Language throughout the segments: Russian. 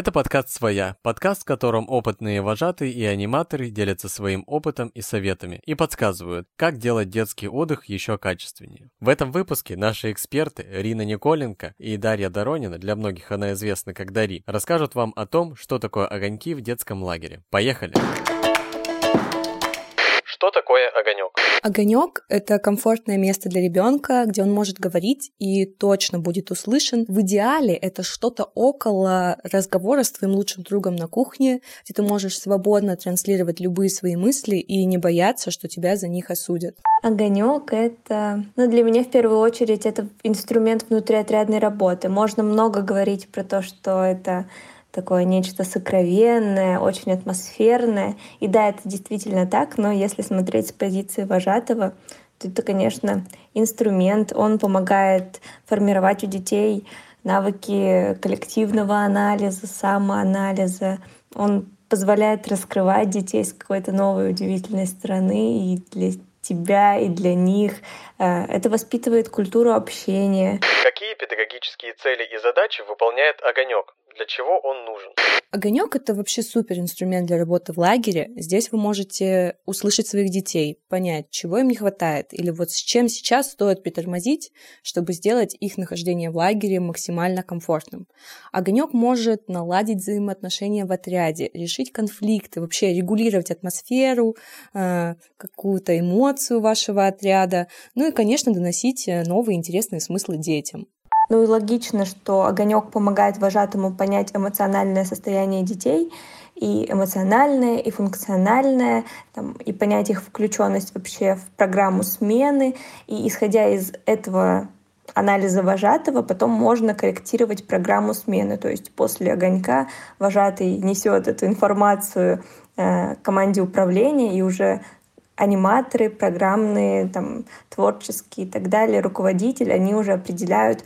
Это подкаст «Своя», подкаст, в котором опытные вожатые и аниматоры делятся своим опытом и советами и подсказывают, как делать детский отдых еще качественнее. В этом выпуске наши эксперты Рина Николенко и Дарья Доронина, для многих она известна как Дари, расскажут вам о том, что такое огоньки в детском лагере. Поехали! Что такое огонек? Огонек — это комфортное место для ребенка, где он может говорить и точно будет услышан. В идеале это что-то около разговора с твоим лучшим другом на кухне, где ты можешь свободно транслировать любые свои мысли и не бояться, что тебя за них осудят. Огонек это, ну, для меня в первую очередь это инструмент внутриотрядной работы. Можно много говорить про то, что это такое нечто сокровенное, очень атмосферное. И да, это действительно так, но если смотреть с позиции вожатого, то это, конечно, инструмент. Он помогает формировать у детей навыки коллективного анализа, самоанализа. Он позволяет раскрывать детей с какой-то новой удивительной стороны и для тебя, и для них. Э, это воспитывает культуру общения. Какие педагогические цели и задачи выполняет огонек? Для чего он нужен? Огонек это вообще супер инструмент для работы в лагере. Здесь вы можете услышать своих детей, понять, чего им не хватает, или вот с чем сейчас стоит притормозить, чтобы сделать их нахождение в лагере максимально комфортным. Огонек может наладить взаимоотношения в отряде, решить конфликты, вообще регулировать атмосферу, э, какую-то эмоцию вашего отряда, ну и, конечно, доносить э, новые интересные смыслы детям. Ну и логично, что огонек помогает вожатому понять эмоциональное состояние детей, и эмоциональное, и функциональное, там, и понять их включенность вообще в программу смены. И исходя из этого анализа вожатого, потом можно корректировать программу смены. То есть после огонька вожатый несет эту информацию э, команде управления, и уже аниматоры, программные, там, творческие и так далее, руководители, они уже определяют,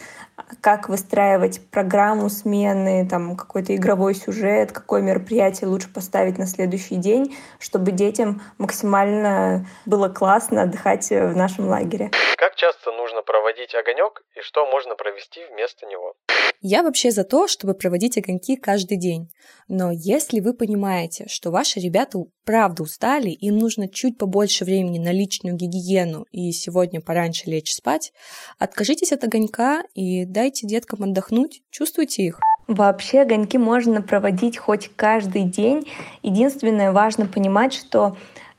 как выстраивать программу смены, там, какой-то игровой сюжет, какое мероприятие лучше поставить на следующий день, чтобы детям максимально было классно отдыхать в нашем лагере. Как часто нужно проводить огонек и что можно провести вместо него? Я вообще за то, чтобы проводить огоньки каждый день. Но если вы понимаете, что ваши ребята правда устали, им нужно чуть побольше времени на личную гигиену и сегодня пораньше лечь спать, откажитесь от огонька и дайте деткам отдохнуть, чувствуйте их. Вообще огоньки можно проводить хоть каждый день. Единственное, важно понимать, что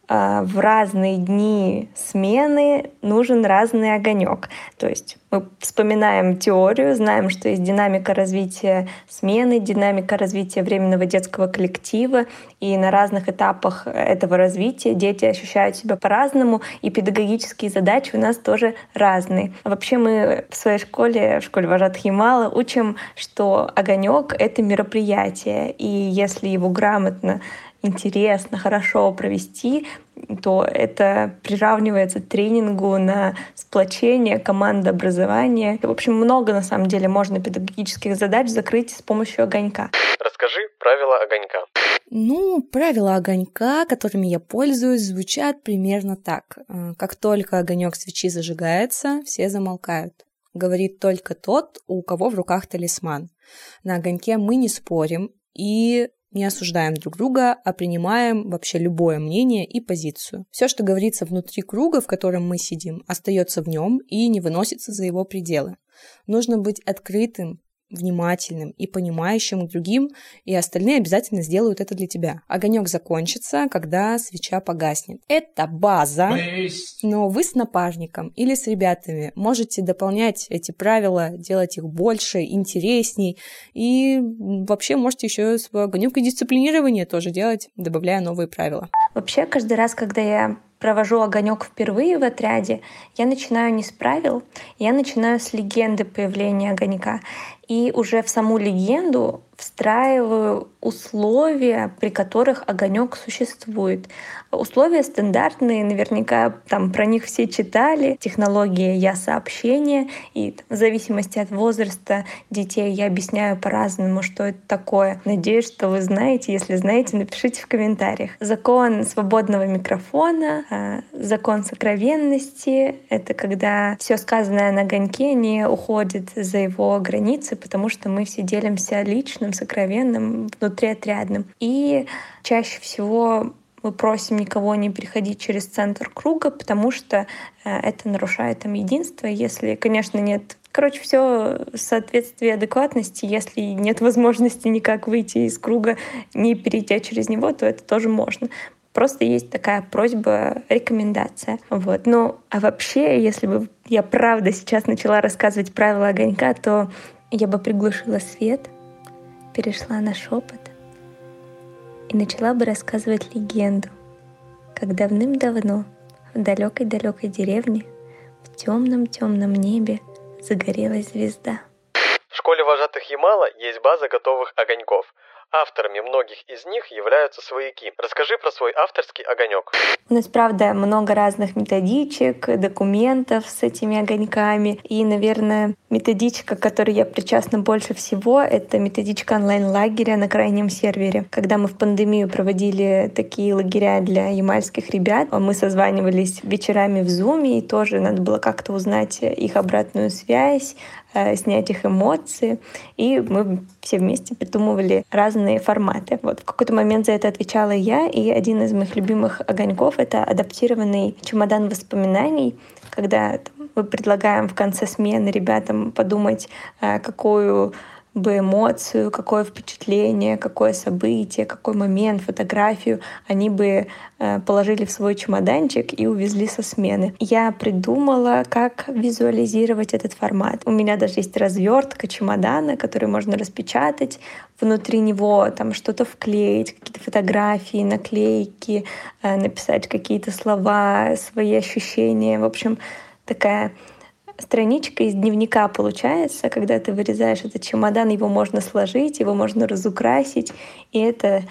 в разные дни смены нужен разный огонек. То есть мы вспоминаем теорию, знаем, что есть динамика развития смены, динамика развития временного детского коллектива, и на разных этапах этого развития дети ощущают себя по-разному, и педагогические задачи у нас тоже разные. Вообще мы в своей школе, в школе вожатых Ямала, учим, что огонек — это мероприятие, и если его грамотно интересно, хорошо провести, то это приравнивается тренингу на сплочение, командообразование. В общем, много на самом деле можно педагогических задач закрыть с помощью огонька. Расскажи правила огонька. Ну, правила огонька, которыми я пользуюсь, звучат примерно так. Э, как только огонек свечи зажигается, все замолкают. Говорит только тот, у кого в руках талисман. На огоньке мы не спорим, и не осуждаем друг друга, а принимаем вообще любое мнение и позицию. Все, что говорится внутри круга, в котором мы сидим, остается в нем и не выносится за его пределы. Нужно быть открытым, внимательным и понимающим к другим, и остальные обязательно сделают это для тебя. Огонек закончится, когда свеча погаснет. Это база, но вы с напарником или с ребятами можете дополнять эти правила, делать их больше, интересней, и вообще можете еще с огонек и дисциплинирование тоже делать, добавляя новые правила. Вообще, каждый раз, когда я провожу огонек впервые в отряде, я начинаю не с правил, я начинаю с легенды появления огонька. И уже в саму легенду встраиваю условия, при которых огонек существует. Условия стандартные, наверняка там про них все читали. Технология я сообщение, и там, в зависимости от возраста детей я объясняю по-разному, что это такое. Надеюсь, что вы знаете. Если знаете, напишите в комментариях. Закон свободного микрофона, а, закон сокровенности — это когда все сказанное на огоньке не уходит за его границы, потому что мы все делимся лично личным, сокровенным, внутриотрядным. И чаще всего мы просим никого не переходить через центр круга, потому что э, это нарушает там единство. Если, конечно, нет Короче, все соответствие адекватности. Если нет возможности никак выйти из круга, не перейти через него, то это тоже можно. Просто есть такая просьба, рекомендация. Вот. Ну, а вообще, если бы я правда сейчас начала рассказывать правила огонька, то я бы приглушила свет, перешла на шепот и начала бы рассказывать легенду, как давным-давно в далекой-далекой деревне в темном-темном небе загорелась звезда. В школе вожатых Ямала есть база готовых огоньков – Авторами многих из них являются свояки. Расскажи про свой авторский огонек. У нас, правда, много разных методичек, документов с этими огоньками. И, наверное, методичка, к которой я причастна больше всего, это методичка онлайн-лагеря на крайнем сервере. Когда мы в пандемию проводили такие лагеря для ямальских ребят, мы созванивались вечерами в Zoom, и тоже надо было как-то узнать их обратную связь, снять их эмоции, и мы все вместе придумывали разные форматы. Вот в какой-то момент за это отвечала я, и один из моих любимых огоньков — это адаптированный чемодан воспоминаний, когда мы предлагаем в конце смены ребятам подумать, э, какую бы эмоцию, какое впечатление, какое событие, какой момент, фотографию они бы э, положили в свой чемоданчик и увезли со смены. Я придумала, как визуализировать этот формат. У меня даже есть развертка чемодана, который можно распечатать, внутри него там что-то вклеить, какие-то фотографии, наклейки, э, написать какие-то слова, свои ощущения. В общем, такая страничка из дневника получается, когда ты вырезаешь этот чемодан, его можно сложить, его можно разукрасить, и это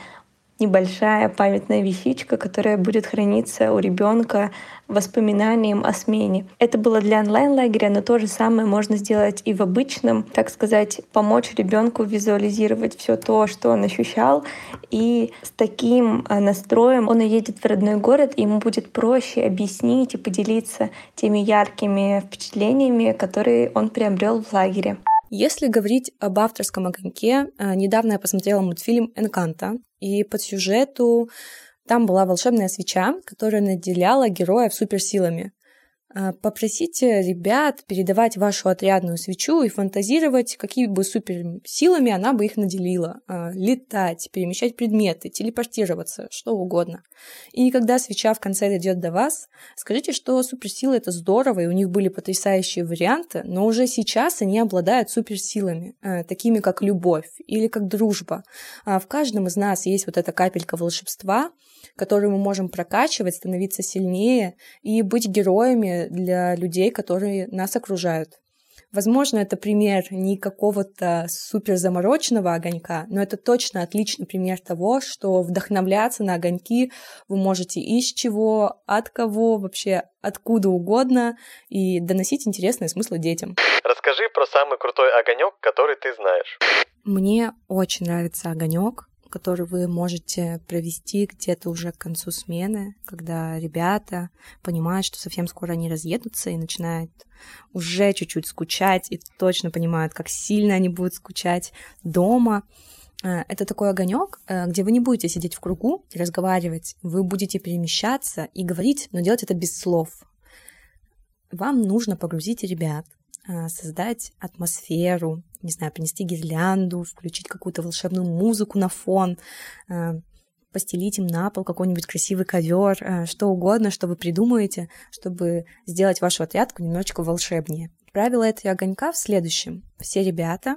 небольшая памятная вещичка, которая будет храниться у ребенка воспоминанием о смене. Это было для онлайн-лагеря, но то же самое можно сделать и в обычном, так сказать, помочь ребенку визуализировать все то, что он ощущал. И с таким а, настроем он уедет в родной город, и ему будет проще объяснить и поделиться теми яркими впечатлениями, которые он приобрел в лагере. Если говорить об авторском огоньке, э, недавно я посмотрела мультфильм «Энканта», и по сюжету там была волшебная свеча, которая наделяла героев суперсилами. А, попросите ребят передавать вашу отрядную свечу и фантазировать, какими бы суперсилами она бы их наделила. А, летать, перемещать предметы, телепортироваться, что угодно. И когда свеча в конце дойдет до вас, скажите, что суперсилы это здорово, и у них были потрясающие варианты, но уже сейчас они обладают суперсилами, а, такими как любовь или как дружба. В каждом из нас есть вот эта капелька волшебства, которую мы можем прокачивать, становиться сильнее и быть героями для людей, которые нас окружают. Возможно, это пример не какого-то супер замороченного огонька, но это точно отличный пример того, что вдохновляться на огоньки вы можете из чего, от кого, вообще откуда угодно и доносить интересные смыслы детям. Расскажи про самый крутой огонек, который ты знаешь. Мне очень нравится огонек, который вы можете провести где-то уже к концу смены, когда ребята понимают, что совсем скоро они разъедутся и начинают уже чуть-чуть скучать и точно понимают, как сильно они будут скучать дома. Э, это такой огонек, э, где вы не будете сидеть в кругу и разговаривать, вы будете перемещаться и говорить, но делать это без слов. Вам нужно погрузить ребят создать атмосферу, не знаю, принести гирлянду, включить какую-то волшебную музыку на фон, а, постелить им на пол какой-нибудь красивый ковер, а, что угодно, что вы придумаете, чтобы сделать вашу отрядку немножечко волшебнее. Правило этой огонька в следующем. Все ребята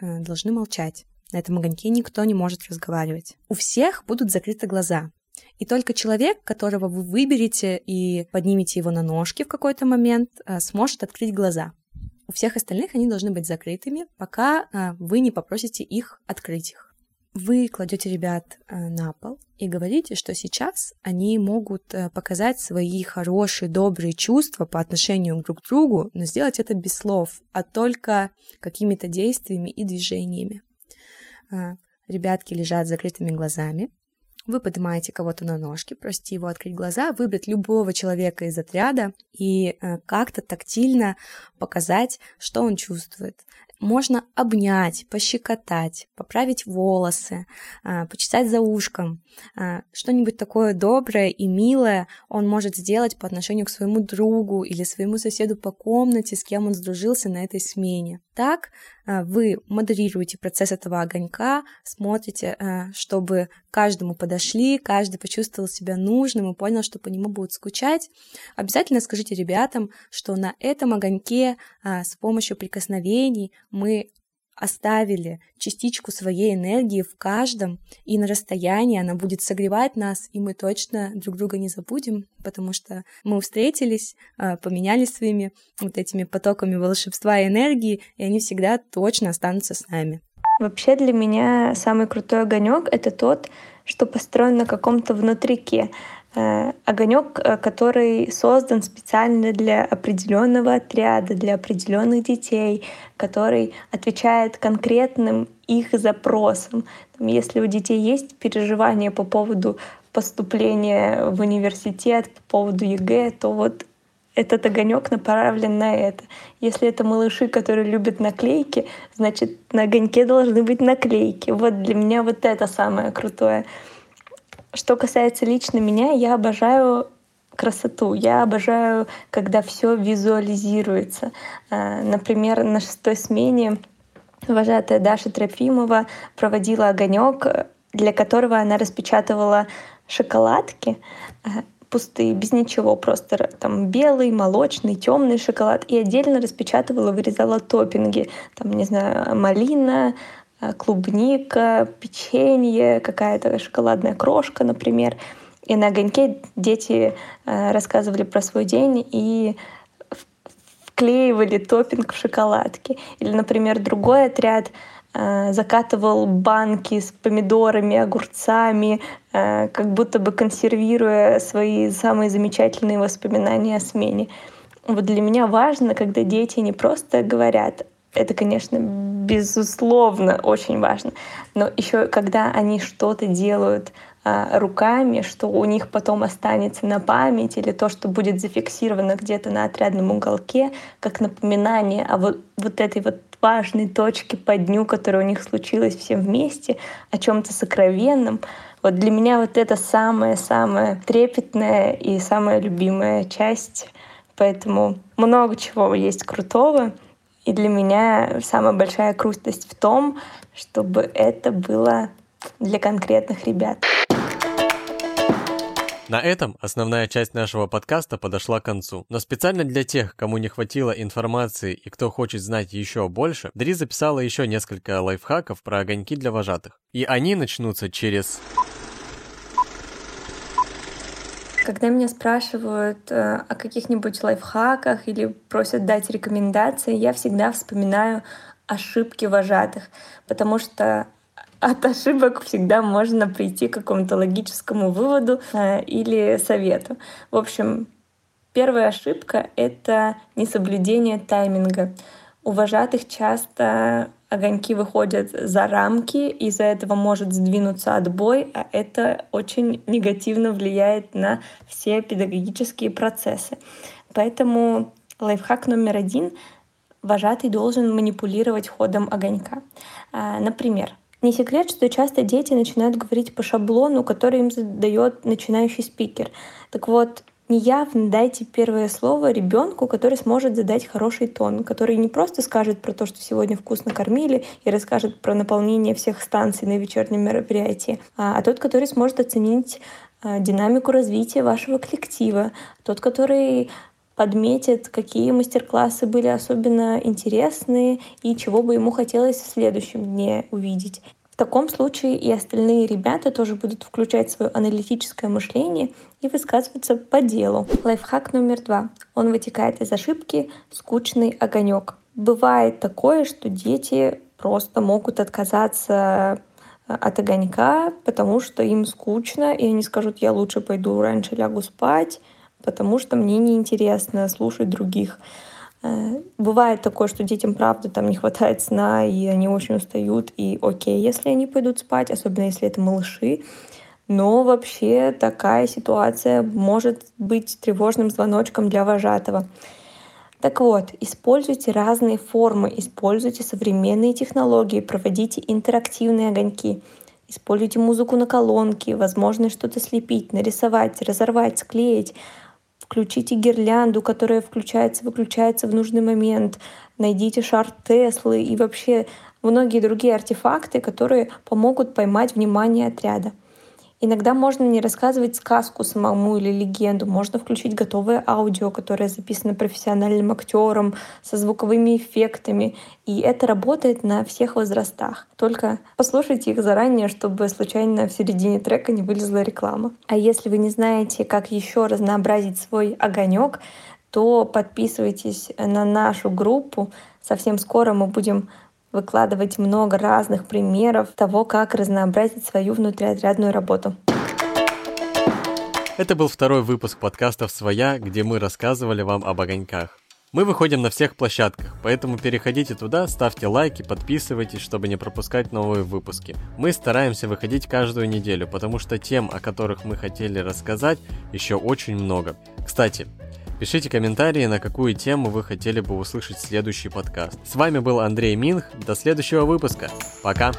должны молчать. На этом огоньке никто не может разговаривать. У всех будут закрыты глаза. И только человек, которого вы выберете и поднимете его на ножки в какой-то момент, сможет открыть глаза. У всех остальных они должны быть закрытыми, пока а, вы не попросите их открыть их. Вы кладете ребят а, на пол и говорите, что сейчас они могут а, показать свои хорошие, добрые чувства по отношению друг к другу, но сделать это без слов, а только какими-то действиями и движениями. Ребятки лежат с закрытыми глазами, вы поднимаете кого-то на ножки, просите его открыть глаза, выбрать любого человека из отряда и э, как-то тактильно показать, что он чувствует. Можно обнять, пощекотать, поправить волосы, а, почесать за ушком. А, что-нибудь такое доброе и милое он может сделать по отношению к своему другу или своему соседу по комнате, с кем он сдружился на этой смене. Так а, вы модерируете процесс этого огонька, смотрите, чтобы каждому подошли, каждый почувствовал себя нужным и понял, что по нему будут скучать. Обязательно скажите ребятам, что на этом огоньке с помощью прикосновений мы оставили частичку своей энергии в каждом, и на расстоянии она будет согревать нас, и мы точно друг друга не забудем, потому что мы встретились, а, поменялись своими вот этими потоками волшебства и энергии, и они всегда точно останутся с нами. Вообще для меня самый крутой огонек это тот, что построен на каком-то внутрике. Э, огонек, э, который создан специально для определенного отряда, для определенных детей, который отвечает конкретным их запросам. Если у детей есть переживания по поводу поступления в университет, по поводу ЕГЭ, то вот этот огонек направлен на это. Если это малыши, которые любят наклейки, значит на огоньке должны быть наклейки. Вот для меня вот это самое крутое. Что касается лично меня, я обожаю красоту. Я обожаю, когда все визуализируется. А, например, на шестой смене вожатая Даша Трофимова проводила огонек, для которого она распечатывала шоколадки а, пустые, без ничего, просто там белый, молочный, темный шоколад. И отдельно распечатывала, вырезала топпинги. Там, не знаю, малина, клубника, печенье, какая-то шоколадная крошка, например. И на огоньке дети э, рассказывали про свой день и вклеивали топпинг в шоколадки. Или, например, другой отряд э, закатывал банки с помидорами, огурцами, как будто бы консервируя свои самые замечательные воспоминания о смене. Вот для меня важно, когда дети не просто говорят, это, конечно, безусловно, очень важно. Но еще когда они что-то делают а, руками, что у них потом останется на память, или то, что будет зафиксировано где-то на отрядном уголке, как напоминание о вот, вот этой вот важной точке по дню, которая у них случилась всем вместе, о чем-то сокровенном. Вот для меня вот это самая-самая трепетная и самая любимая часть. Поэтому много чего есть крутого. И для меня самая большая крутость в том, чтобы это было для конкретных ребят. На этом основная часть нашего подкаста подошла к концу. Но специально для тех, кому не хватило информации и кто хочет знать еще больше, Дри записала еще несколько лайфхаков про огоньки для вожатых. И они начнутся через... Когда меня спрашивают э, о каких-нибудь лайфхаках или просят дать рекомендации, я всегда вспоминаю ошибки вожатых, потому что от ошибок всегда можно прийти к какому-то логическому выводу э, или совету. В общем, первая ошибка — это несоблюдение тайминга. У вожатых часто огоньки выходят за рамки, из-за этого может сдвинуться отбой, а это очень негативно влияет на все педагогические процессы. Поэтому лайфхак номер один — вожатый должен манипулировать ходом огонька. А, например, не секрет, что часто дети начинают говорить по шаблону, который им задает начинающий спикер. Так вот, неявно дайте первое слово ребенку, который сможет задать хороший тон, который не просто скажет про то, что сегодня вкусно кормили, и расскажет про наполнение всех станций на вечернем мероприятии, а, а тот, который сможет оценить а, динамику развития вашего коллектива, тот, который подметит, какие мастер-классы были особенно интересные и чего бы ему хотелось в следующем дне увидеть. В таком случае и остальные ребята тоже будут включать свое аналитическое мышление и высказываться по делу. Лайфхак номер два. Он вытекает из ошибки «скучный огонек». Бывает такое, что дети просто могут отказаться э, от огонька, потому что им скучно, и они скажут, я лучше пойду раньше лягу спать, потому что мне неинтересно слушать других. Э, бывает такое, что детям, правда, там не хватает сна, и они очень устают, и окей, если они пойдут спать, особенно если это малыши. Но вообще такая ситуация может быть тревожным звоночком для вожатого. Так вот, используйте разные формы, используйте современные технологии, проводите интерактивные огоньки, используйте музыку на колонке, возможно что-то слепить, нарисовать, разорвать, склеить, включите гирлянду, которая включается, выключается в нужный момент, найдите шар Теслы и вообще многие другие артефакты, которые помогут поймать внимание отряда. Иногда можно не рассказывать сказку самому или легенду, можно включить готовое аудио, которое записано профессиональным актером, со звуковыми эффектами, и это работает на всех возрастах. Только послушайте их заранее, чтобы случайно в середине трека не вылезла реклама. А если вы не знаете, как еще разнообразить свой огонек, то подписывайтесь на нашу группу. Совсем скоро мы будем выкладывать много разных примеров того, как разнообразить свою внутриотрядную работу. Это был второй выпуск подкастов «Своя», где мы рассказывали вам об огоньках. Мы выходим на всех площадках, поэтому переходите туда, ставьте лайки, подписывайтесь, чтобы не пропускать новые выпуски. Мы стараемся выходить каждую неделю, потому что тем, о которых мы хотели рассказать, еще очень много. Кстати, Пишите комментарии, на какую тему вы хотели бы услышать следующий подкаст. С вами был Андрей Минх. До следующего выпуска. Пока.